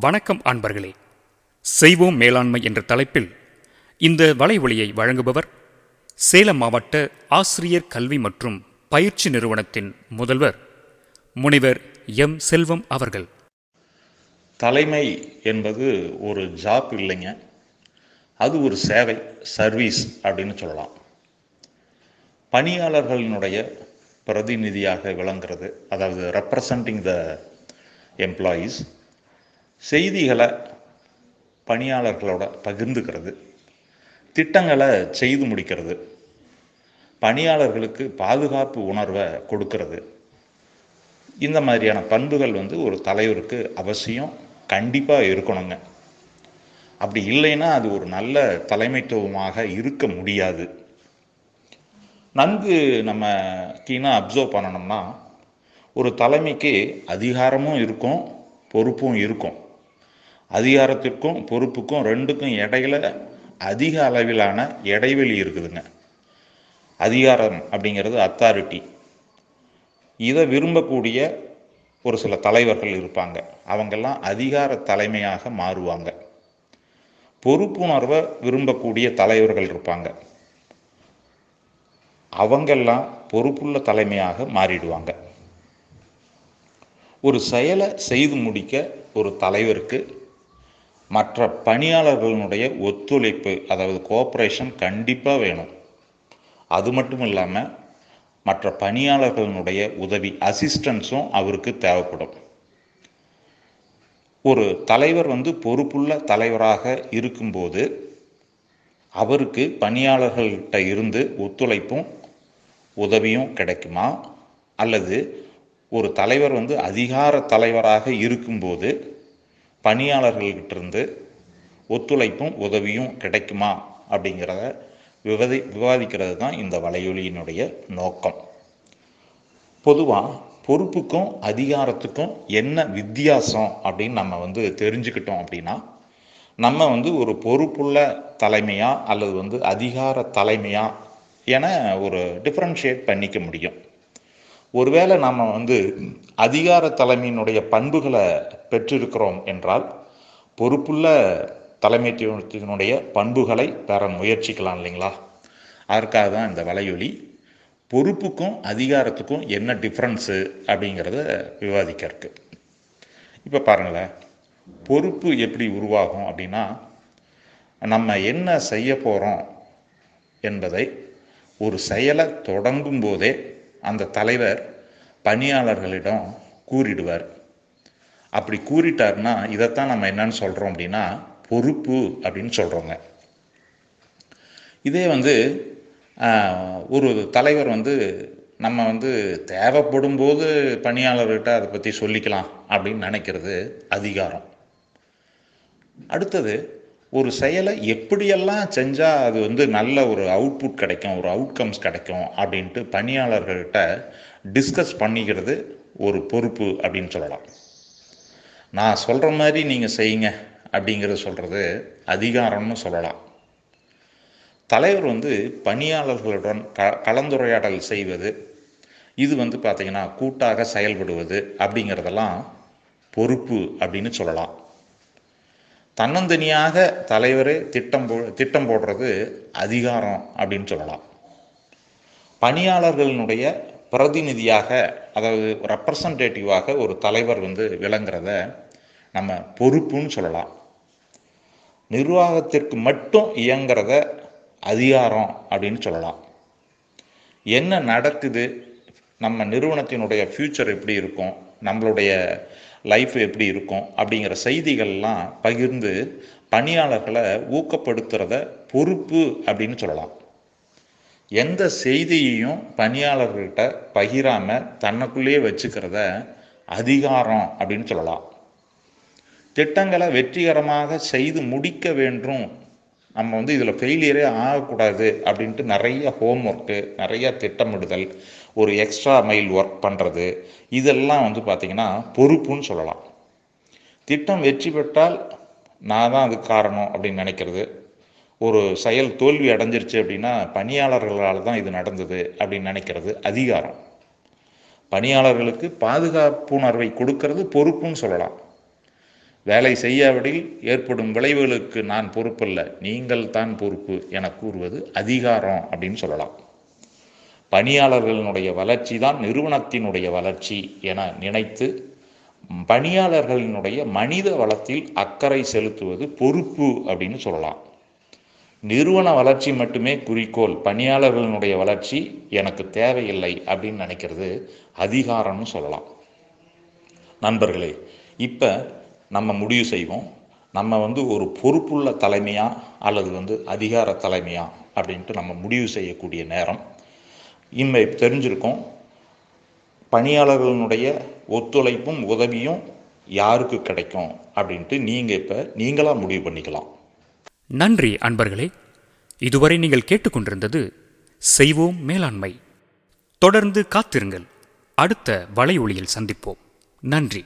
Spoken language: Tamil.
வணக்கம் அன்பர்களே. செய்வோம் மேலாண்மை என்ற தலைப்பில் இந்த வலைவொலியை வழங்குபவர் சேலம் மாவட்ட ஆசிரியர் கல்வி மற்றும் பயிற்சி நிறுவனத்தின் முதல்வர் முனைவர் எம். செல்வம் அவர்கள். தலைமை என்பது ஒரு ஜாப் இல்லைங்க. அது ஒரு சேவை சர்வீஸ் அப்படின்னு சொல்லலாம். பணியாளர்களினுடைய பிரதிநிதியாக விளங்குறது அதாவது ரெப்ரசன்டிங் த எம்ப்ளாயீஸ் செய்திகளை பணியாளர்களோட பகிர்ந்துக்கிறது திட்டங்களை செய்து முடிக்கிறது பணியாளர்களுக்கு பாதுகாப்பு உணர்வை கொடுக்கறது. இந்த மாதிரியான பண்புகள் வந்து ஒரு தலைவருக்கு அவசியம் கண்டிப்பாக இருக்கணுங்க. அப்படி இல்லைன்னா அது ஒரு நல்ல தலைமைத்துவமாக இருக்க முடியாது. நன்கு நம்ம கீனாக அப்சர்வ் பண்ணணும்னா ஒரு தலைமைக்கு அதிகாரமும் இருக்கும் பொறுப்பும் இருக்கும். அதிகாரத்திற்கும் பொறுப்புக்கும் ரெண்டுக்கும் இடையில அதிக அளவிலான இடைவெளி இருக்குதுங்க. அதிகாரம் அப்படிங்கிறது அத்தாரிட்டி இதை விரும்பக்கூடிய ஒரு சில தலைவர்கள் இருப்பாங்க. அவங்கெல்லாம் அதிகார தலைமையாக மாறுவாங்க. பொறுப்புணர்வை விரும்பக்கூடிய தலைவர்கள் இருப்பாங்க. அவங்கெல்லாம் பொறுப்புள்ள தலைமையாக மாறிடுவாங்க. ஒரு செயலை செய்து முடிக்க ஒரு தலைவருக்கு மற்ற பணியாளர்களினுடைய ஒத்துழைப்பு அதாவது கோஆப்ரேஷன் கண்டிப்பாக வேணும். அது மட்டும் இல்லாமல் மற்ற பணியாளர்களினுடைய உதவி அசிஸ்டன்ஸும் அவருக்கு தேவைப்படும். ஒரு தலைவர் வந்து பொறுப்புள்ள தலைவராக இருக்கும்போது அவருக்கு பணியாளர்கள்கிட்ட இருந்து ஒத்துழைப்பும் உதவியும் கிடைக்குமா? அல்லது ஒரு தலைவர் வந்து அதிகார தலைவராக இருக்கும்போது பணியாளர்கள்கிட்ட இருந்து ஒத்துழைப்பும் உதவியும் கிடைக்குமா அப்படிங்கிறத விவாதி விவாதிக்கிறது தான் இந்த வலையொலியினுடைய நோக்கம். பொதுவாக பொறுப்புக்கும் அதிகாரத்துக்கும் என்ன வித்தியாசம் அப்படின்னு நம்ம வந்து தெரிஞ்சுக்கிட்டோம் அப்படின்னா நம்ம வந்து ஒரு பொறுப்புள்ள தலைமையாக அல்லது வந்து அதிகார தலைமையாக என ஒரு டிஃப்ரென்ஷியேட் பண்ணிக்க முடியும். ஒருவேளை நாம் வந்து அதிகார தலைமையினுடைய பண்புகளை பெற்றிருக்கிறோம் என்றால் பொறுப்புள்ள தலைமைத்துவத்தினுடைய பண்புகளை பெற முயற்சிக்கலாம் இல்லைங்களா? அதற்காக தான் இந்த வலையொலி. பொறுப்புக்கும் அதிகாரத்துக்கும் என்ன டிஃப்ரென்ஸு அப்படிங்கிறத விவாதிக்கிறதுக்கு. இப்போ பாருங்களேன். பொறுப்பு எப்படி உருவாகும் அப்படின்னா நம்ம என்ன செய்ய போகிறோம் என்பதை ஒரு செயலை தொடங்கும் போதே அந்த தலைவர் பணியாளர்களிடம் கூறிடுவார். அப்படி கூறிட்டார்னா இதைத்தான் நம்ம என்னன்னு சொல்கிறோம் அப்படின்னா பொறுப்பு அப்படின்னு சொல்கிறோங்க இதே வந்து ஒரு தலைவர் வந்து நம்ம வந்து தேவைப்படும் போது பணியாளர்கிட்ட அதை பற்றி சொல்லிக்கலாம் அப்படின்னு நினைக்கிறது அதிகாரம். அடுத்தது ஒரு செயலை எப்படியெல்லாம் செஞ்சால் அது வந்து நல்ல ஒரு அவுட்புட் கிடைக்கும் ஒரு அவுட்கம்ஸ் கிடைக்கும் அப்படின்ட்டு பணியாளர்கள்கிட்ட டிஸ்கஸ் பண்ணிக்கிறது ஒரு பொறுப்பு அப்படின்னு சொல்லலாம். நான் சொல்கிற மாதிரி நீங்கள் செய்யுங்க அப்படிங்கிறத சொல்கிறது அதிகாரம்னு சொல்லலாம். தலைவர் வந்து பணியாளர்களுடன் க கலந்துரையாடல் செய்வது இது வந்து பார்த்திங்கன்னா கூட்டாக செயல்படுவது அப்படிங்கிறதெல்லாம் பொறுப்பு அப்படின்னு சொல்லலாம். தன்னந்தனியாக தலைவரே திட்டம் போ திட்டம் போடுறது அதிகாரம் அப்படின்னு சொல்லலாம். பணியாளர்களினுடைய பிரதிநிதியாக அதாவது ரெப்ரசன்டேட்டிவாக ஒரு தலைவர் வந்து விளங்குறத நம்ம பொறுப்புன்னு சொல்லலாம். நிர்வாகத்திற்கு மட்டும் இயங்கிறத அதிகாரம் அப்படின்னு சொல்லலாம். என்ன நடக்குது? நம்ம நிறுவனத்தினுடைய ஃப்யூச்சர் எப்படி இருக்கும்? நம்மளுடைய லைஃப் எப்படி இருக்கும் அப்படிங்கிற செய்திகள்லாம் பகிர்ந்து பணியாளர்களை ஊக்கப்படுத்துகிறத பொறுப்பு அப்படின்னு சொல்லலாம். எந்த செய்தியையும் பணியாளர்கள்கிட்ட பகிராமல் தன்னுக்குள்ளேயே வச்சுக்கிறத அதிகாரம் அப்படின்னு சொல்லலாம். திட்டங்களை வெற்றிகரமாக செய்து முடிக்க வேண்டும் நம்ம வந்து இதில் ஃபெயிலியரே ஆகக்கூடாது அப்படின்ட்டு நிறைய ஹோம் ஒர்க்கு நிறைய திட்டமிடுதல் ஒரு எக்ஸ்ட்ரா மைல் ஒர்க் பண்ணுறது இதெல்லாம் வந்து பார்த்திங்கன்னா பொறுப்புன்னு சொல்லலாம். திட்டம் வெற்றி பெற்றால் நான் தான் அதுக்கு காரணம் அப்படின்னு நினைக்கிறது. ஒரு செயல் தோல்வி அடைஞ்சிருச்சு அப்படின்னா பணியாளர்களால் தான் இது நடந்தது அப்படின்னு நினைக்கிறது அதிகாரம். பணியாளர்களுக்கு பாதுகாப்புணர்வை கொடுக்கறது பொறுப்புன்னு சொல்லலாம். வேலை செய்யாவிடில் ஏற்படும் விளைவுகளுக்கு நான் பொறுப்பல்ல. நீங்கள் தான் பொறுப்பு என கூறுவது அதிகாரம் அப்படின்னு சொல்லலாம். பணியாளர்களினுடைய வளர்ச்சி தான் நிறுவனத்தினுடைய வளர்ச்சி என நினைத்து பணியாளர்களினுடைய மனித வளத்தில் அக்கறை செலுத்துவது பொறுப்பு அப்படின்னு சொல்லலாம். நிறுவன வளர்ச்சி மட்டுமே குறிக்கோள். பணியாளர்களினுடைய வளர்ச்சி எனக்கு தேவையில்லை அப்படின்னு நினைக்கிறது அதிகாரம்னு சொல்லலாம். நண்பர்களே இப்போ நம்ம முடிவு செய்வோம். நம்ம வந்து ஒரு பொறுப்புள்ள தலைமையா அல்லது வந்து அதிகார தலைமையா அப்படின்ட்டு நம்ம முடிவு செய்யக்கூடிய நேரம். இன்மை தெரிஞ்சிருக்கோம். பணியாளர்களுடைய ஒத்துழைப்பும் உதவியும் யாருக்கு கிடைக்கும் அப்படின்ட்டு நீங்கள் இப்போ நீங்களாக முடிவு பண்ணிக்கலாம். நன்றி அன்பர்களே. இதுவரை நீங்கள் கேட்டுக்கொண்டிருந்தது செய்வோம் மேலாண்மை. தொடர்ந்து காத்திருங்கள். அடுத்த வலை ஒளியில் சந்திப்போம். நன்றி.